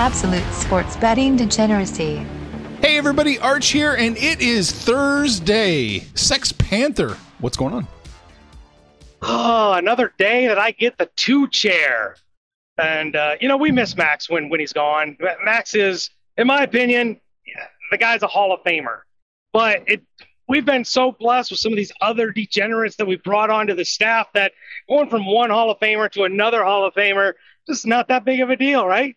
Absolute sports betting degeneracy. Hey everybody, Arch here, and it is Thursday. Sex Panther, what's going on? Oh, another day that I get the two chair. And uh, you know, we miss Max when when he's gone. Max is, in my opinion, the guy's a Hall of Famer. But it we've been so blessed with some of these other degenerates that we brought onto the staff that going from one Hall of Famer to another Hall of Famer, just not that big of a deal, right?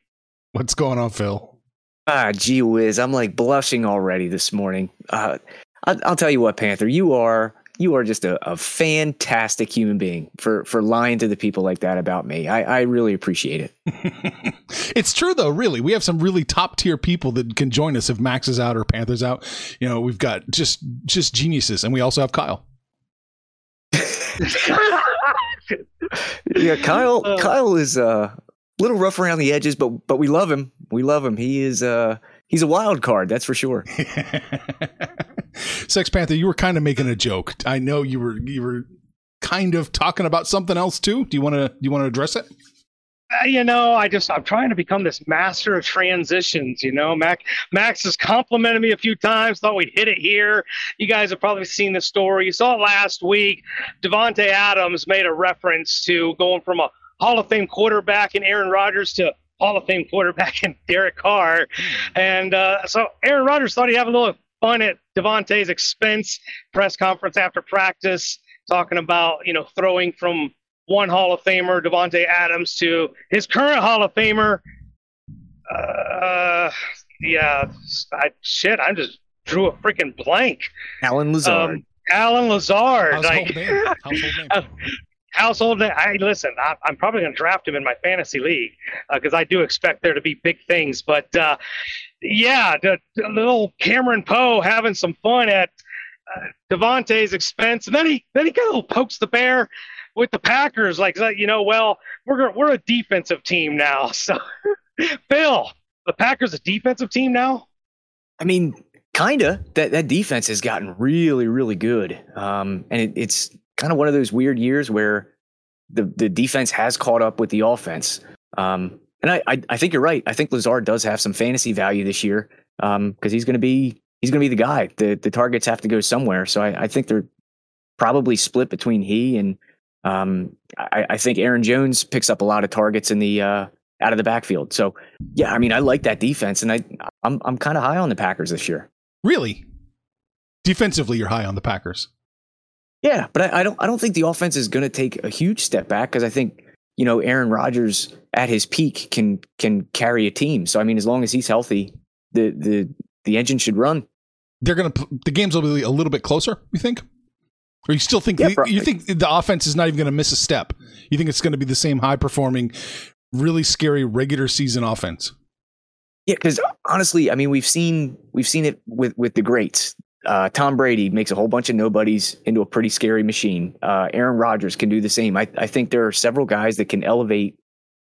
What's going on, Phil? Ah, gee whiz, I'm like blushing already this morning. Uh, I'll, I'll tell you what, Panther, you are you are just a, a, fantastic human being for for lying to the people like that about me. I, I really appreciate it. it's true though, really. We have some really top tier people that can join us if Max is out or Panther's out. You know, we've got just just geniuses, and we also have Kyle. yeah, Kyle. Uh, Kyle is uh, little rough around the edges, but but we love him. We love him. He is uh he's a wild card, that's for sure. Sex Panther, you were kind of making a joke. I know you were you were kind of talking about something else too. Do you want to do you want to address it? Uh, you know, I just I'm trying to become this master of transitions. You know, Max Max has complimented me a few times. Thought we'd hit it here. You guys have probably seen the story. You saw it last week. Davante Adams made a reference to going from a Hall of Fame quarterback in Aaron Rodgers to Hall of Fame quarterback in Derek Carr. And uh, so Aaron Rodgers thought he'd have a little fun at Davante's expense. Press conference after practice, talking about you know throwing from one Hall of Famer Davante Adams to his current Hall of Famer. Uh, yeah, I, shit, I just drew a freaking blank. Allen Lazard. Um, Allen Lazard. Household like, name. Household name. household name. I listen. I, am probably going to draft him in my fantasy league because uh, I do expect there to be big things. But uh, yeah, the, the, little Cameron Poe having some fun at uh, Davante's expense, and then he then he kind of pokes the bear with the Packers, like you know, well, we're we're a defensive team now. So, Phil, the Packers a defensive team now. I mean, kinda. That that defense has gotten really, really good. Um, and it, it's kind of one of those weird years where the the defense has caught up with the offense. Um, and I, I, I think you're right. I think Lazard does have some fantasy value this year because um, he's going to be he's going to be the guy. The the targets have to go somewhere. So I, I think they're probably split between he and um, I, I, think Aaron Jones picks up a lot of targets in the uh, out of the backfield. So yeah, I mean I like that defense, and I I'm I'm kind of high on the Packers this year. Really, defensively, you're high on the Packers. Yeah, but I, I don't I don't think the offense is going to take a huge step back because I think you know Aaron Rodgers at his peak can can carry a team. So I mean, as long as he's healthy, the the the engine should run. They're gonna the games will be a little bit closer. You think? Or you still think yeah, the, you think the offense is not even going to miss a step? You think it's going to be the same high performing, really scary regular season offense? Yeah, because honestly, I mean, we've seen we've seen it with with the greats uh, Tom Brady makes a whole bunch of nobodies into a pretty scary machine. Uh, Aaron Rodgers can do the same. I, I think there are several guys that can elevate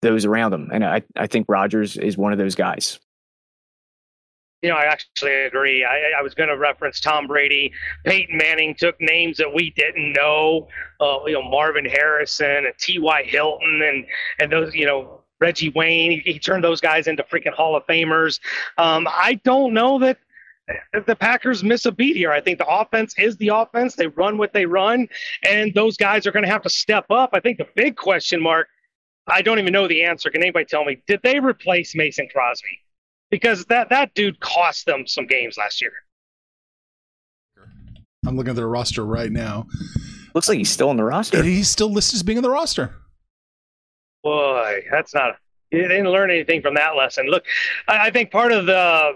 those around them, and I, I think Rodgers is one of those guys. You know, I actually agree. I, I was going to reference Tom Brady. Peyton Manning took names that we didn't know. Uh, you know, Marvin Harrison and T.Y. Hilton, and and those. You know, Reggie Wayne. He, he, turned those guys into freaking Hall of Famers. Um, I don't know that the Packers miss a beat here. I think the offense is the offense. They run what they run, and those guys are going to have to step up. I think the big question mark, I don't even know the answer. Can anybody tell me? Did they replace Mason Crosby? Because that that dude cost them some games last year. I'm looking at their roster right now. Looks like he's still on the roster. He's still listed as being on the roster. Boy, that's not. You didn't learn anything from that lesson. Look, I, I think part of the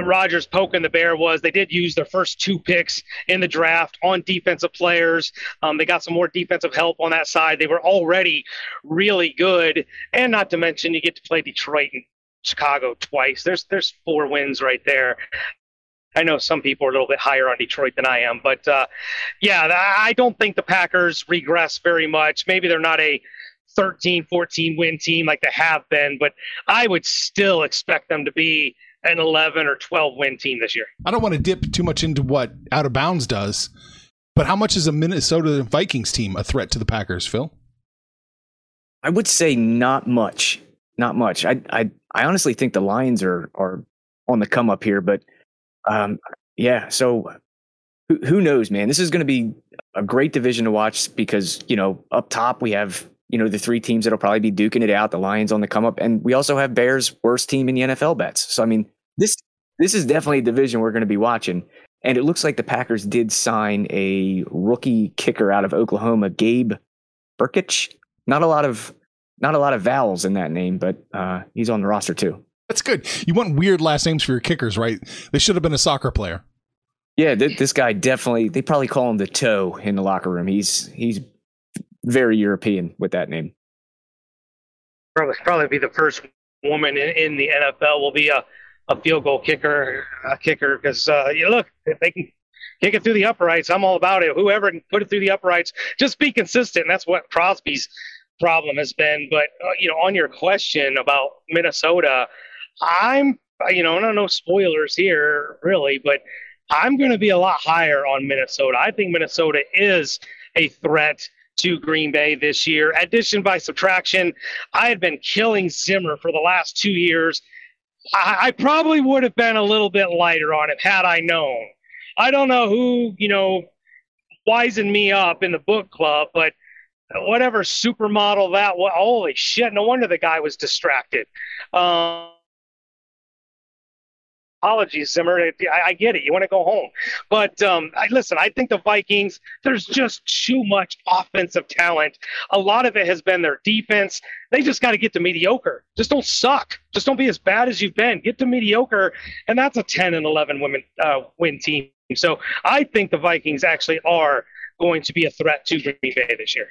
Rodgers poking the bear was they did use their first two picks in the draft on defensive players. Um, they got some more defensive help on that side. They were already really good, and not to mention you get to play Detroit and Chicago twice. There's there's four wins right there. I know some people are a little bit higher on Detroit than I am, but uh, yeah, I don't think the Packers regress very much. Maybe they're not a 13, 14 win team like they have been, but I would still expect them to be an 11 or 12 win team this year. I don't want to dip too much into what out of bounds does, but how much is a Minnesota Vikings team a threat to the Packers, Phil? I would say not much. Not much. I I I honestly think the Lions are are on the come up here, but um yeah, so who, who knows, man? This is going to be a great division to watch because, you know, up top we have you know the three teams that'll probably be duking it out the lions on the come up and we also have bears worst team in the nfl bets so i mean this this is definitely a division we're going to be watching. And it looks like the Packers did sign a rookie kicker out of Oklahoma, Gabe Brkic. Not a lot of not a lot of vowels in that name, but uh, he's on the roster too. That's good. You want weird last names for your kickers, right? They should have been a soccer player. Yeah, th- this guy definitely. They probably call him the toe in the locker room. He's he's very European with that name. Probably probably be the first woman in, in the NFL. Will be a a field goal kicker, a kicker, because uh, you look if they can kick it through the uprights, I'm all about it. Whoever can put it through the uprights, just be consistent. That's what Crosby's problem has been. But uh, you know, on your question about Minnesota, I'm you know, no no spoilers here really, but I'm going to be a lot higher on Minnesota. I think Minnesota is a threat to Green Bay this year. Addition by subtraction, I had been killing Zimmer for the last two years. I, I probably would have been a little bit lighter on it had I known. I don't know who, you know, wisened me up in the book club, but whatever supermodel that was, holy shit, no wonder the guy was distracted. Um, apologies, Zimmer. I, I, get it. You want to go home. But um, I, listen, I think the Vikings, there's just too much offensive talent. A lot of it has been their defense. They just got to get to mediocre. Just don't suck. Just don't be as bad as you've been. Get to mediocre. And that's a 10 and 11 women, uh, win team. So I think the Vikings actually are going to be a threat to Green Bay this year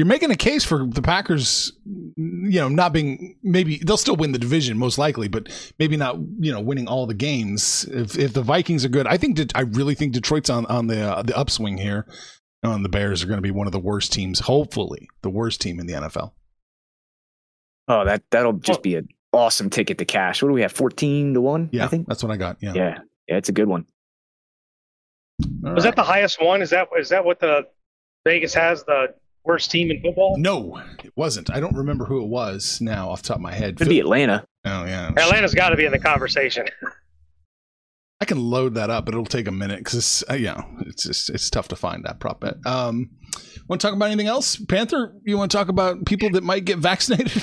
you're making a case for the Packers, you know, not being maybe they'll still win the division most likely, but maybe not, you know, winning all the games. If if the Vikings are good, I think that I really think Detroit's on on the uh, the upswing here. And the Bears are going to be one of the worst teams, hopefully the worst team in the NFL. Oh, that that'll just be an awesome ticket to cash. What do we have? Fourteen to one. Yeah, I think that's what I got. Yeah, yeah, yeah. It's a good one. All Was right. that the highest one? Is that is that what the Vegas has the worst team in football? No, it wasn't. I don't remember who it was now off the top of my head. Could Phil- be Atlanta. Oh yeah, Atlanta's got to be in the conversation. I can load that up, but it'll take a minute because uh, yeah, it's just it's tough to find that prop bet. Um, want to talk about anything else, Panther? You want to talk about people that might get vaccinated?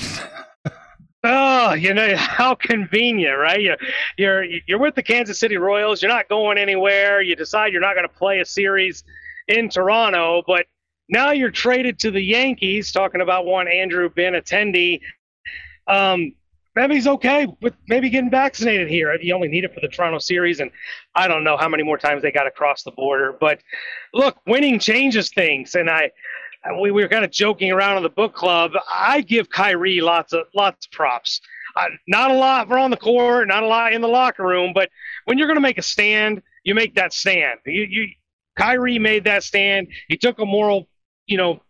Oh, you know how convenient, right? You're, you're you're with the Kansas City Royals. You're not going anywhere. You decide you're not going to play a series in Toronto, but now you're traded to the Yankees, talking about one Andrew Benintendi. Um, maybe he's okay with maybe getting vaccinated here. You only need it for the Toronto series, and I don't know how many more times they got across the border. But look, winning changes things, and I we, we were kind of joking around on the book club. I give Kyrie lots of lots of props. Uh, not a lot for on the court, not a lot in the locker room, but when you're going to make a stand, you make that stand. You, you Kyrie made that stand. He took a moral you know,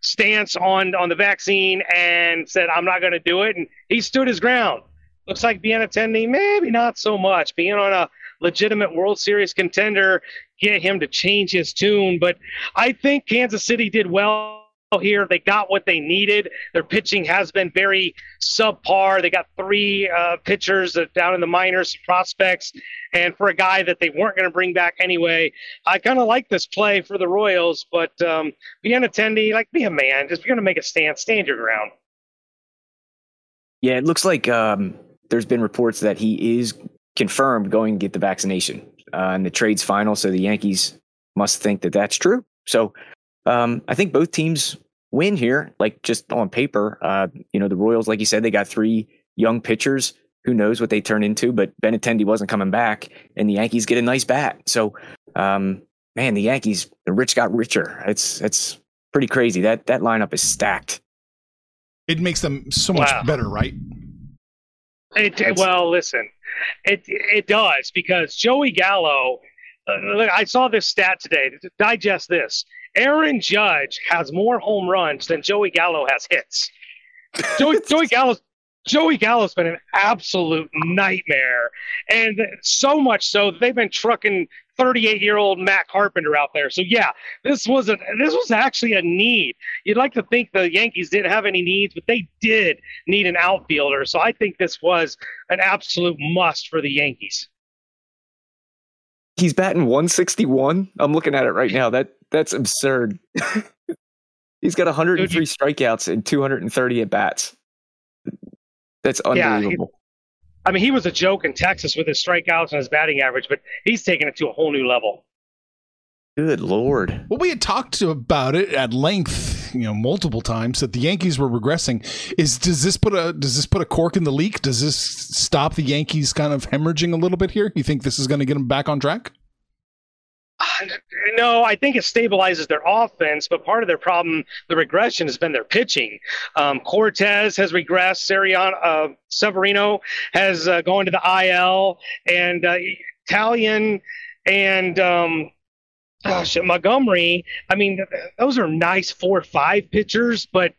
stance on on the vaccine and said, "I'm not going to do it," and he stood his ground. Looks like Benintendi, maybe not so much. Being on a legitimate World Series contender, get him to change his tune. But I think Kansas City did well here. They got what they needed. Their pitching has been very subpar. They got three uh, pitchers down in the minors, prospects, and for a guy that they weren't going to bring back anyway, I kind of like this play for the Royals. But um, attendee, like, be a man. Just if you're going to make a stand, stand your ground. Yeah, it looks like um, there's been reports that he is confirmed going to get the vaccination uh, the trades final. So the Yankees must think that that's true. So um, I think both teams win here, like just on paper. Uh, you know, the Royals, like you said, they got three young pitchers. Who knows what they turn into? But Benintendi wasn't coming back, and the Yankees get a nice bat. So, um, man, the Yankees, the rich got richer. It's it's pretty crazy. That that lineup is stacked. It makes them so much wow. better, right? It, well, listen, it it does because Joey Gallo. Uh, I saw this stat today. Digest this. Aaron Judge has more home runs than Joey Gallo has hits. Joey, Joey Gallo Joey Gallo's been an absolute nightmare, and so much so they've been trucking 38 year old Matt Carpenter out there. So yeah, this was a this was actually a need. You'd like to think the Yankees didn't have any needs, but they did need an outfielder. So I think this was an absolute must for the Yankees. He's batting 161. I'm looking at it right now. That that's absurd. He's got 103 strikeouts and 230 at bats. That's unbelievable. Yeah, I mean, he was a joke in Texas with his strikeouts and his batting average, but he's taken it to a whole new level. Good lord. Well, we had talked about it at length, you know, multiple times that the Yankees were regressing. Is does this put a does this put a cork in the leak? Does this stop the Yankees kind of hemorrhaging a little bit here? You think this is going to get them back on track? No, I think it stabilizes their offense, but part of their problem, the regression, has been their pitching. Um, Cortes has regressed. Uh, Severino has uh, gone to the IL, and uh, Taillon and um, gosh, Montgomery. I mean, those are nice four or five pitchers, but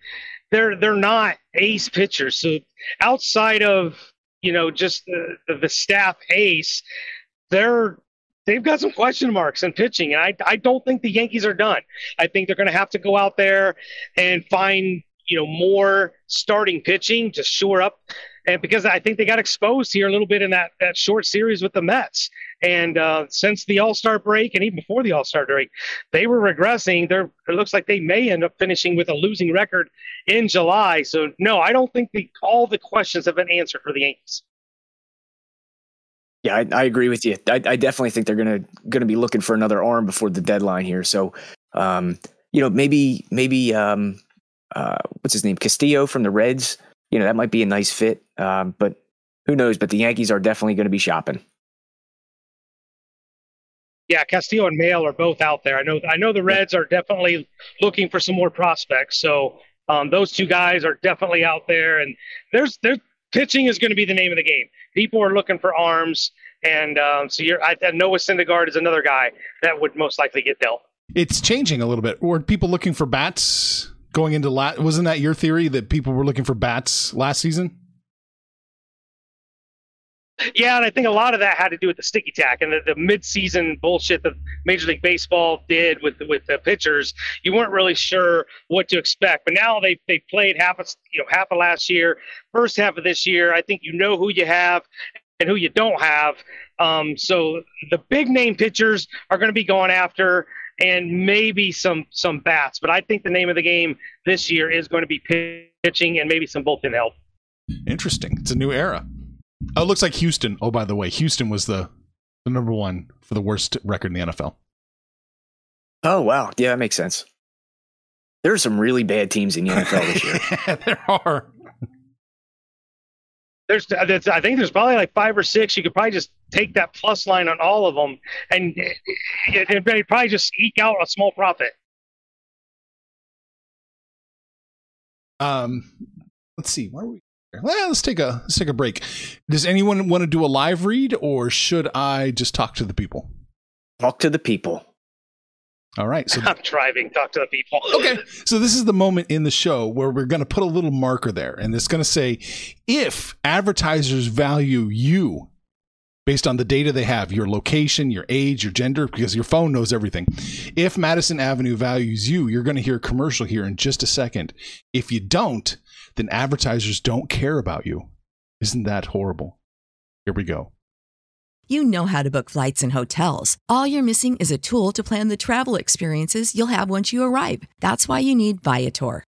they're they're not ace pitchers. So outside of you know just the, the, the staff ace, they're they've got some question marks in pitching, and I I don't think the Yankees are done. I think they're going to have to go out there and find you know more starting pitching to shore up and because I think they got exposed here a little bit in that that short series with the Mets. And uh, since the All Star break, and even before the All Star break, they were regressing. They're, it looks like they may end up finishing with a losing record in July. So no, I don't think the, all the questions have been answered for the Yankees. Yeah, I, I agree with you. I, I, definitely think they're gonna gonna be looking for another arm before the deadline here. So, um, you know, maybe maybe um, uh, what's his name, Castillo from the Reds. You know, that might be a nice fit. Um, but who knows? But the Yankees are definitely going to be shopping. Yeah, Castillo and Mahle are both out there. I know. I know the Reds are definitely looking for some more prospects. So um, those two guys are definitely out there, and there's there's pitching is going to be the name of the game. People are looking for arms, and um, so you're. I, Noah Syndergaard is another guy that would most likely get dealt. It's changing a little bit. Were people looking for bats going into last? Wasn't that your theory that people were looking for bats last season? Yeah, and I think a lot of that had to do with the sticky tack and the, the mid-season bullshit that Major League Baseball did with with the pitchers. You weren't really sure what to expect, but now they they played half of you know half of last year, first half of this year. I think you know who you have and who you don't have. Um, so the big name pitchers are going to be going after, and maybe some some bats. But I think the name of the game this year is going to be pitching and maybe some bullpen help. Interesting. It's a new era. Oh, it looks like Houston. Oh, by the way, Houston was the the number one for the worst record in the NFL. Oh wow, yeah, that makes sense. There are some really bad teams in the NFL this year. there are. There's, I think there's probably like five or six. You could probably just take that plus line on all of them, and it, it, it probably just eke out a small profit. Um, let's see. Where are we? Well, let's take a let's take a break. Does anyone want to do a live read, or should I just talk to the people? Talk to the people. All right. So I'm driving. Talk to the people. okay. So this is the moment in the show where we're going to put a little marker there, and it's going to say, if advertisers value you based on the data they have your location, your age, your gender, because your phone knows everything. If Madison Avenue values you, you're going to hear a commercial here in just a second. If you don't, then advertisers don't care about you. Isn't that horrible? Here we go. You know how to book flights and hotels. All you're missing is a tool to plan the travel experiences you'll have once you arrive. That's why you need Viator.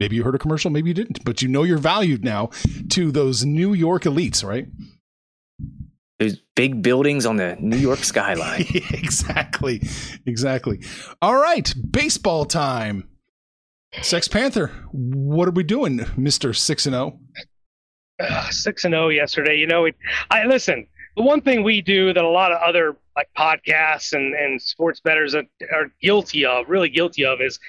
Maybe you heard a commercial, maybe you didn't, but you know you're valued now to those New York elites, right? Those big buildings on the New York skyline. exactly. Exactly. All right. Baseball time. Sex Panther, what are we doing, Mr. 6 and 0? Uh, 6 and 0 yesterday. You know, it, I listen, the one thing we do that a lot of other like podcasts and, and sports bettors are, are guilty of, really guilty of, is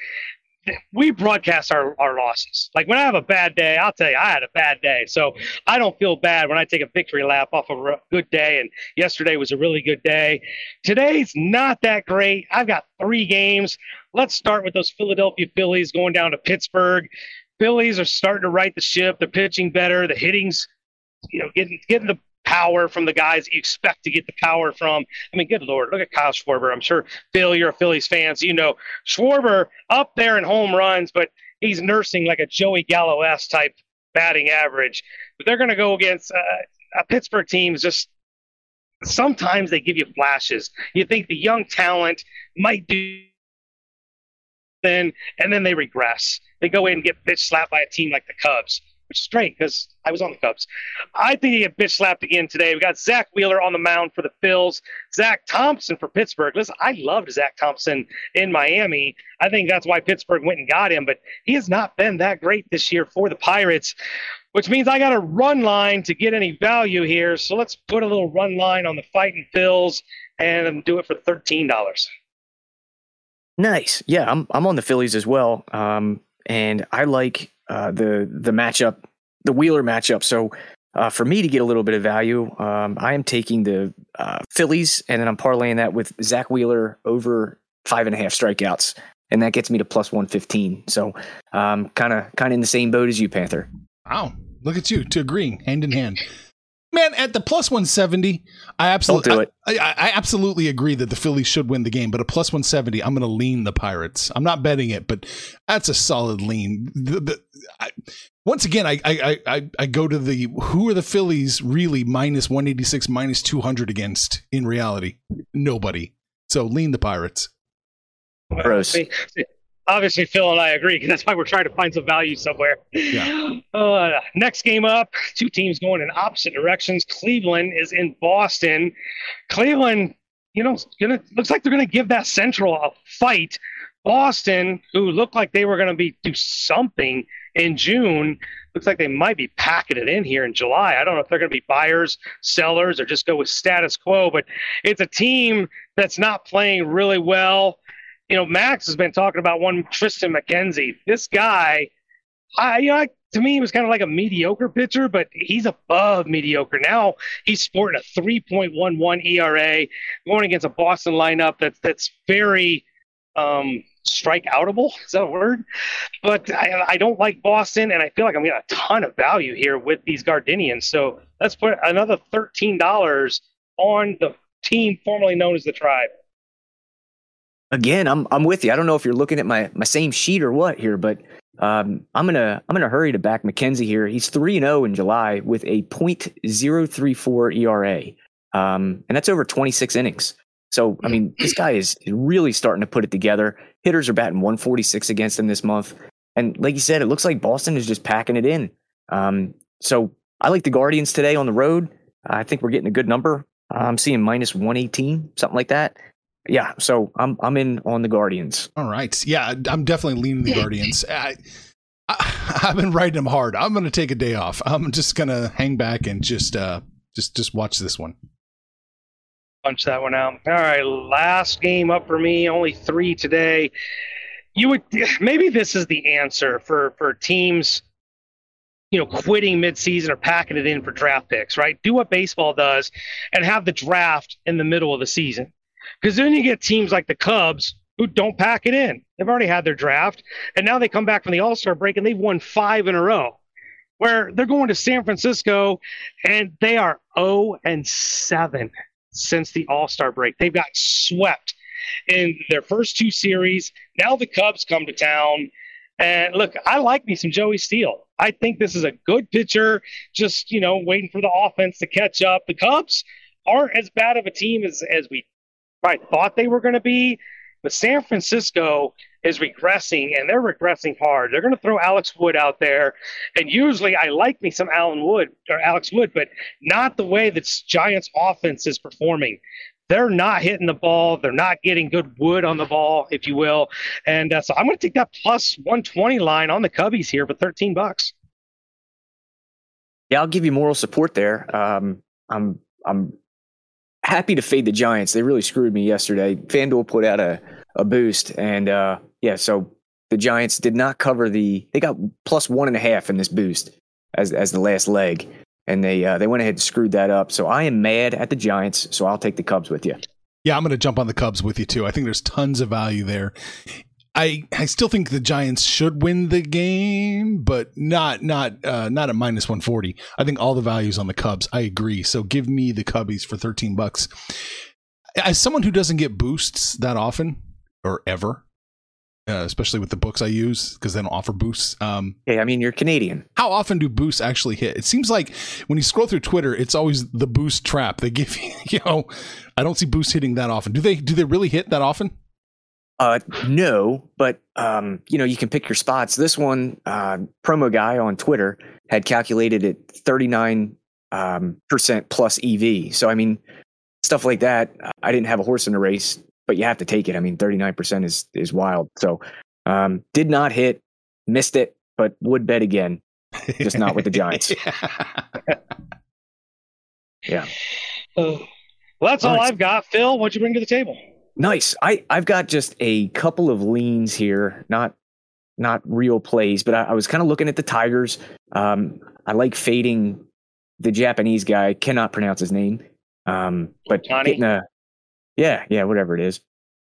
we broadcast our, our losses. Like when I have a bad day, I'll tell you I had a bad day. So I don't feel bad when I take a victory lap off of a good day. And yesterday was a really good day. Today's not that great. I've got three games. Let's start with those Philadelphia Phillies going down to Pittsburgh. Phillies are starting to right the ship. They're pitching better. The hitting's, you know, getting getting the power from the guys that you expect to get the power from. I mean, good lord, look at Kyle Schwarber. I'm sure Phil, you're a Phillies fan, so you know Schwarber up there in home runs, but he's nursing like a Joey Gallo s type batting average. But they're going to go against uh, a Pittsburgh team. Just sometimes they give you flashes. You think the young talent might do. Then and then they regress. They go in and get bitch slapped by a team like the Cubs which is great because I was on the Cubs. I think he get bitch slapped again today. We got Zack Wheeler on the mound for the Phils, Zach Thompson for Pittsburgh. Listen, I loved Zach Thompson in Miami. I think that's why Pittsburgh went and got him, but he has not been that great this year for the Pirates, which means I got a run line to get any value here. So let's put a little run line on the fighting Phils and do it for $13. Nice. Yeah, I'm I'm on the Phillies as well. Um, and I like uh, the the matchup, the Wheeler matchup. So uh, for me to get a little bit of value, um, I am taking the uh, Phillies, and then I'm parlaying that with Zack Wheeler over five and a half strikeouts, and that gets me to plus one fifteen. So kind of kind of in the same boat as you, Panther. Wow, look at you, to agreeing hand in hand. Man, at the plus 170, I absolutely do I, I, I, absolutely agree that the Phillies should win the game, but a plus 170, I'm going to lean the Pirates. I'm not betting it, but that's a solid lean. The, the, I, once again, I, I, I, I go to the who are the Phillies really minus 186, minus 200 against in reality? Nobody. So lean the Pirates. Gross obviously Phil and I agree because that's why we're trying to find some value somewhere. Yeah. Uh, next game up, two teams going in opposite directions. Cleveland is in Boston. Cleveland, you know, gonna looks like they're gonna give that Central a fight. Boston, who looked like they were gonna be do something in June, looks like they might be packing it in here in July. I don't know if they're going to be buyers, sellers, or just go with status quo, but it's a team that's not playing really well you know, Max has been talking about one Triston McKenzie. This guy, I, you know, I, to me, he was kind of like a mediocre pitcher, but he's above mediocre. Now he's sporting a 3.11 ERA going against a Boston lineup that's that's very um, strike outable. Is that a word? But I, I don't like Boston, and I feel like I'm getting a ton of value here with these Guardians. So let's put another $13 on the team formerly known as the Tribe again, I'm I'm with you. I don't know if you're looking at my my same sheet or what here, but um, I'm gonna I'm gonna hurry to back McKenzie here. He's three and zero oh in July with a .034 ERA, um, and that's over 26 innings. So, I mean, this guy is really starting to put it together. Hitters are batting 146 against him this month. And like you said, it looks like Boston is just packing it in. Um, so I like the Guardians today on the road. I think we're getting a good number. I'm seeing minus 118, something like that. Yeah, so I'm I'm in on the Guardians. All right. Yeah, I'm definitely leaning the Guardians. I, I, have been riding them hard. I'm going to take a day off. I'm just going to hang back and just uh just just watch this one. Punch that one out. All right, last game up for me. Only three today. You would maybe this is the answer for for teams you know, quitting midseason or packing it in for draft picks, right? Do what baseball does and have the draft in the middle of the season. Because then you get teams like the Cubs who don't pack it in. They've already had their draft, and now they come back from the All Star break and they've won five in a row. Where they're going to San Francisco and they are 0 and 7 since the All Star break. They've got swept in their first two series. Now the Cubs come to town. And look, I like me some Joey Steele. I think this is a good pitcher, just, you know, waiting for the offense to catch up. The Cubs aren't as bad of a team as, as we probably thought they were going to be, but San Francisco is regressing and they're regressing hard. They're going to throw Alex Wood out there. And usually I like me some Alan Wood or Alex Wood, but not the way that Giants offense is performing they're not hitting the ball. They're not getting good wood on the ball, if you will. And uh, so I'm going to take that plus 120 line on the Cubbies here for 13 bucks. Yeah, I'll give you moral support there. Um, I'm I'm happy to fade the Giants. They really screwed me yesterday. FanDuel put out a, a boost, and uh, yeah, so the Giants did not cover the. They got plus one and a half in this boost as as the last leg and they uh, they went ahead and screwed that up. So I am mad at the Giants. So I'll take the Cubs with you. Yeah, I'm going to jump on the Cubs with you too. I think there's tons of value there. I I still think the Giants should win the game, but not not uh, not at minus 140. I think all the values on the Cubs. I agree. So give me the Cubbies for 13 bucks. As someone who doesn't get boosts that often or ever, uh, especially with the books I use because they don't offer boosts. Um, hey, I mean, you're Canadian. How often do boosts actually hit? It seems like when you scroll through Twitter, it's always the boost trap. They give you, you know, I don't see boosts hitting that often. Do they? Do they really hit that often? Uh, no, but um, you know, you can pick your spots. This one, uh, promo guy on Twitter had calculated it 39 um, percent plus EV. So I mean, stuff like that. I didn't have a horse in the race but you have to take it. I mean, 39% is is wild. So um, did not hit, missed it, but would bet again. Just not with the Giants. yeah. Uh, well, that's all, all right. I've got. Phil, what'd you bring to the table? Nice. I, I've got just a couple of leans here, not not real plays, but I, I was kind of looking at the Tigers. Um, I like fading the Japanese guy. Cannot pronounce his name. Um, but Johnny? getting a yeah, yeah, whatever it is.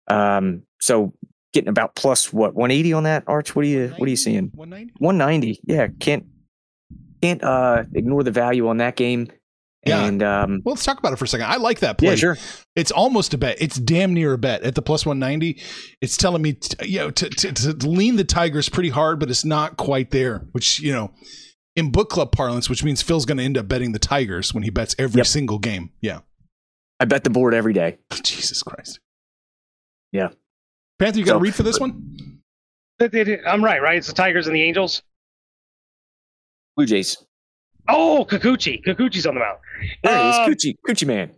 Um, so getting about plus what 180 on that arch. What are you what are you seeing? 190. 190. Yeah, can't can't uh ignore the value on that game. Yeah. And um, well, let's talk about it for a second. I like that play. Yeah, sure. It's almost a bet. It's damn near a bet at the plus 190. It's telling me, to, you know, to, to, to lean the Tigers pretty hard, but it's not quite there, which, you know, in book club parlance, which means Phil's going to end up betting the Tigers when he bets every yep. single game. Yeah. I bet the board every day. Jesus Christ. Yeah. Panther, you got to so, read for this one? I'm right, right? It's the Tigers and the Angels. Blue Jays. Oh, Kikuchi. Kikuchi's on the mound. There um, he is, Coochie, Coochie Man.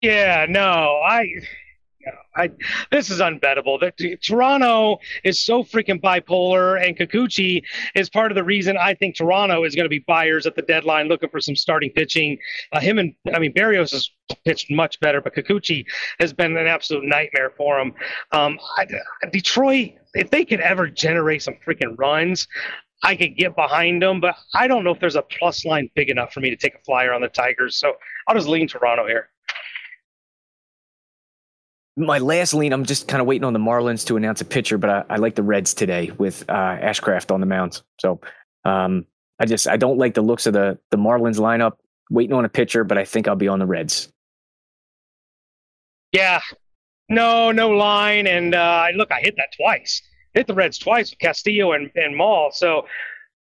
Yeah, no, I I, this is unbettable. That Toronto is so freaking bipolar, and Kikuchi is part of the reason I think Toronto is going to be buyers at the deadline, looking for some starting pitching. Uh, him and I mean Berrios has pitched much better, but Kikuchi has been an absolute nightmare for him. Um, I, Detroit, if they could ever generate some freaking runs, I could get behind them, but I don't know if there's a plus line big enough for me to take a flyer on the Tigers. So I'll just lean Toronto here my last lean, I'm just kind of waiting on the Marlins to announce a pitcher, but I, I like the Reds today with uh, Ashcraft on the mound. So um, I just I don't like the looks of the the Marlins lineup. Waiting on a pitcher, but I think I'll be on the Reds. Yeah, no, no line, and uh, look, I hit that twice. Hit the Reds twice with Castillo and and Mall. So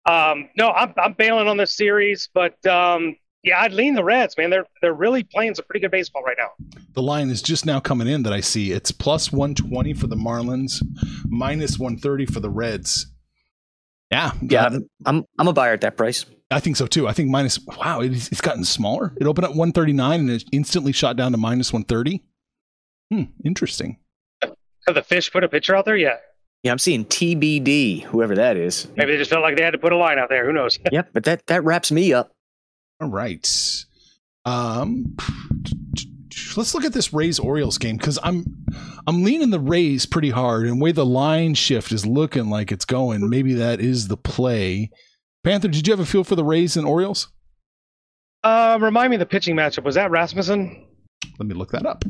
um, no, I'm I'm bailing on this series, but um, Yeah, I'd lean the Reds, man. They're they're really playing some pretty good baseball right now. The line is just now coming in that I see. It's plus 120 for the Marlins, minus 130 for the Reds. Yeah. Yeah, I'm, I'm, I'm a buyer at that price. I think so too. I think minus, wow, it's, it's gotten smaller. It opened at 139 and it instantly shot down to minus 130. Hmm, interesting. Have the fish put a picture out there yet? Yeah, I'm seeing TBD, whoever that is. Maybe they just felt like they had to put a line out there. Who knows? yep, but that, that wraps me up. All right. Um, let's look at this Rays Orioles game because I'm I'm leaning the Rays pretty hard, and way the line shift is looking like it's going, maybe that is the play. Panther, did you have a feel for the Rays and Orioles? Uh, remind me of the pitching matchup. Was that Rasmussen? Let me look that up.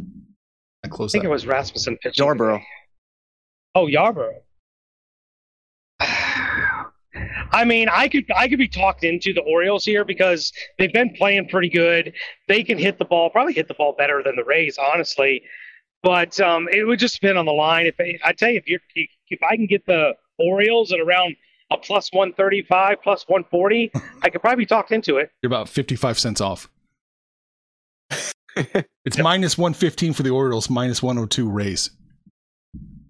I close. I think that. it was Rasmussen pitching. Yarbrough. Oh, Yarbrough. I mean, I could I could be talked into the Orioles here because they've been playing pretty good. They can hit the ball, probably hit the ball better than the Rays, honestly. But um, it would just depend on the line. If I tell you, if you're if I can get the Orioles at around a plus one thirty five, plus one forty, I could probably be talked into it. You're about fifty five cents off. it's yep. minus one fifteen for the Orioles, minus one hundred two Rays.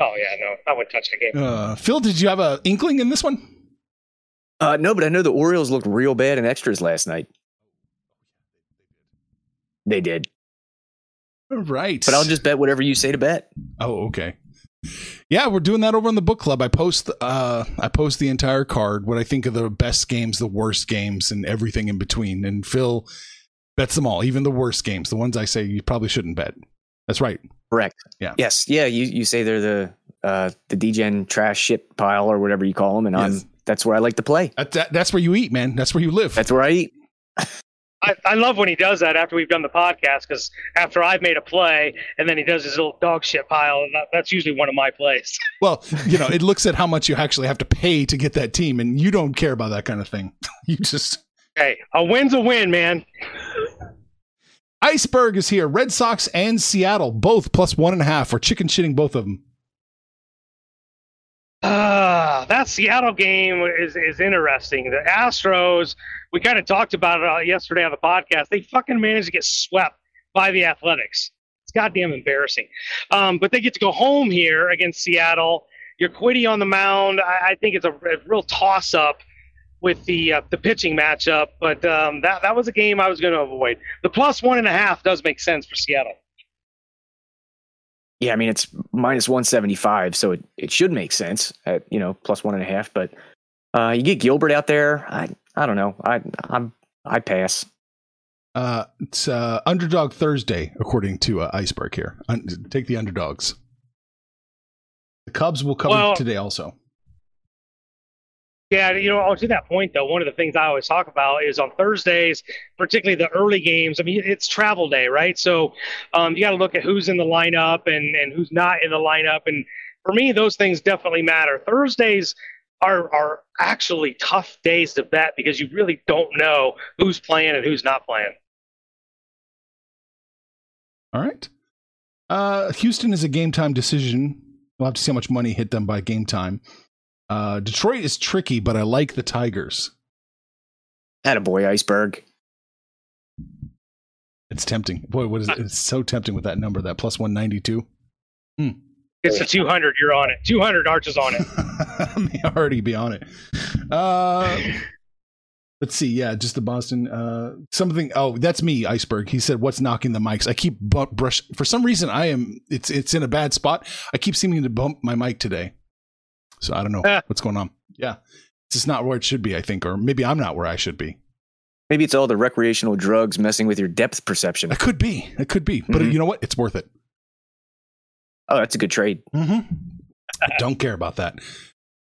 Oh yeah, no, I wouldn't touch the game. Uh, Phil, did you have a inkling in this one? Uh, no, but I know the Orioles looked real bad in extras last night. They did. Right. But I'll just bet whatever you say to bet. Oh, okay. Yeah, we're doing that over in the book club. I post uh I post the entire card, what I think of the best games, the worst games, and everything in between. And Phil bets them all, even the worst games, the ones I say you probably shouldn't bet. That's right. Correct. Yeah. Yes. Yeah. You you say they're the uh the DGen trash shit pile or whatever you call them, and yes. I'm that's where I like to play. That, that, that's where you eat, man. That's where you live. That's where I eat. I, I love when he does that after we've done the podcast because after I've made a play and then he does his little dog shit pile, and that, that's usually one of my plays. Well, you know, it looks at how much you actually have to pay to get that team, and you don't care about that kind of thing. You just. Hey, a win's a win, man. Iceberg is here. Red Sox and Seattle, both plus one and a half. We're chicken shitting both of them. Uh, that Seattle game is, is interesting. The Astros, we kind of talked about it uh, yesterday on the podcast. They fucking managed to get swept by the Athletics. It's goddamn embarrassing. Um, but they get to go home here against Seattle. Urquidy on the mound. I, I think it's a, a real toss up with the uh, the pitching matchup. But um, that that was a game I was going to avoid. The plus one and a half does make sense for Seattle. Yeah, I mean it's minus one seventy five, so it, it should make sense at you know plus one and a half. But uh, you get Gilbert out there. I I don't know. I I'm I pass. Uh, it's uh, underdog Thursday according to uh, Iceberg here. Un- take the underdogs. The Cubs will cover well, today also. Yeah, you know, to that point though, one of the things I always talk about is on Thursdays, particularly the early games. I mean, it's travel day, right? So um, you got to look at who's in the lineup and and who's not in the lineup. And for me, those things definitely matter. Thursdays are are actually tough days to bet because you really don't know who's playing and who's not playing. All right. Uh, Houston is a game time decision. We'll have to see how much money hit them by game time. Uh, Detroit is tricky, but I like the Tigers. At a boy, Iceberg. It's tempting. Boy, what is it? It's so tempting with that number, that plus 192. Hmm. It's a 200. You're on it. 200 arches on it. I may already be on it. Uh, let's see. Yeah, just the Boston. Uh, something. Oh, that's me, Iceberg. He said, "What's knocking the mics?" I keep bump brush. For some reason, I am. It's it's in a bad spot. I keep seeming to bump my mic today. So I don't know uh, what's going on. Yeah. It's just not where it should be, I think, or maybe I'm not where I should be. Maybe it's all the recreational drugs messing with your depth perception. It could be. It could be. But mm-hmm. you know what? It's worth it. Oh, that's a good trade. Mm-hmm. don't care about that.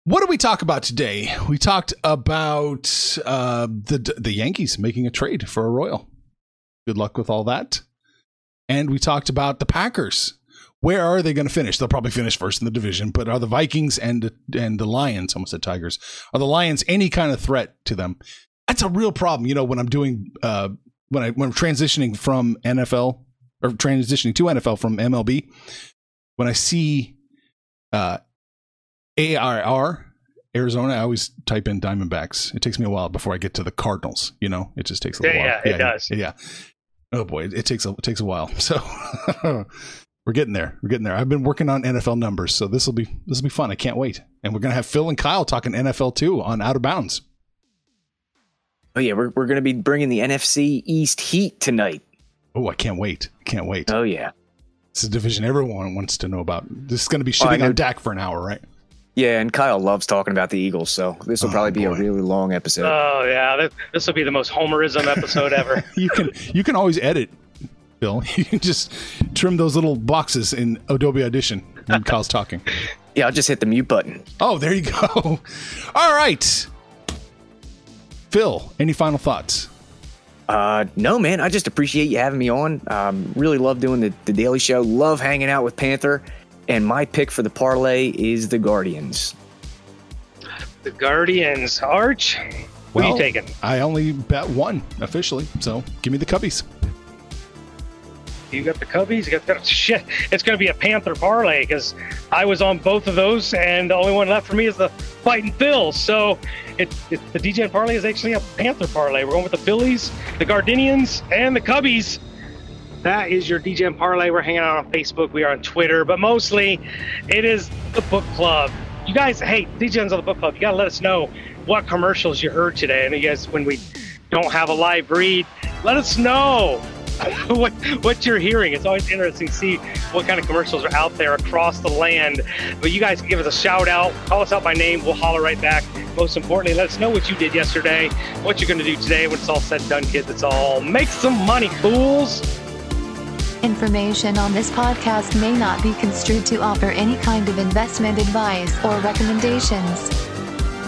What did we talk about today? We talked about uh, the the Yankees making a trade for a Royal. Good luck with all that. And we talked about the Packers where are they going to finish? They'll probably finish first in the division, but are the Vikings and and the Lions, almost said Tigers, are the Lions any kind of threat to them? That's a real problem. You know, when I'm doing uh, when I when I'm transitioning from NFL or transitioning to NFL from MLB, when I see uh, ARR Arizona, I always type in Diamondbacks. It takes me a while before I get to the Cardinals. You know, it just takes a Yeah, little while. yeah, it does. Yeah. Oh boy, it takes a it takes a while. So we're getting there. We're getting there. I've been working on NFL numbers, so this will be this will be fun. I can't wait. And we're gonna have Phil and Kyle talking NFL too on Out of Bounds. Oh yeah, we're we're gonna be bringing the NFC East Heat tonight. Oh, I can't wait. I can't wait. Oh yeah, It's a division everyone wants to know about. This is going to be shitting know. on Dak for an hour, right? yeah. And Kyle loves talking about the Eagles, so this will Oh, probably be a really long episode. Oh yeah, this, this will be the most homerism episode ever. You can you can always edit, Bill. You can just trim those little boxes in Adobe Audition when Kyle's talking. yeah, I'll just hit the mute button. Oh, there you go. All right. Phil, any final thoughts? Uh, no, man, I just appreciate you having me on. Um, really love doing the, the daily show. Love hanging out with Panther. And my pick for the parlay is the Guardians. the Guardians, Arch. What are you taking? I only bet one officially, so give me the Cubbies. You got the Cubbies. You got the shit. It's going to be a Panther parlay because I was on both of those, and the only one left for me is the Fighting Phils. So it, it the DJN parlay is actually a Panther parlay. We're going with the Phillies, the Gardenians, and the Cubbies. That is your DJN parlay. We're hanging out on Facebook. We are on Twitter, but mostly it is the book club. You guys, hey, DJN's on the book club. You got to let us know what commercials you heard today. And you guys, when we don't have a live read, let us know what what you're hearing. It's always interesting to see what kind of commercials are out there across the land. But you guys can give us a shout out, call us out by name, we'll holler right back. Most importantly, let us know what you did yesterday, what you're going to do today when it's all said and done, kids. It's all make some money, fools. Information on this podcast may not be construed to offer any kind of investment advice or recommendations.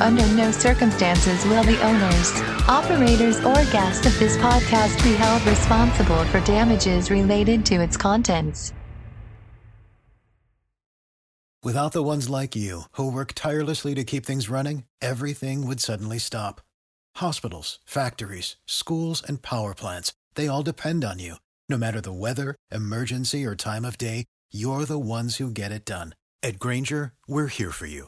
Under no circumstances will the owners, operators, or guests of this podcast be held responsible for damages related to its contents. Without the ones like you, who work tirelessly to keep things running, everything would suddenly stop. Hospitals, factories, schools, and power plants, they all depend on you. No matter the weather, emergency, or time of day, you're the ones who get it done. At Grainger, we're here for you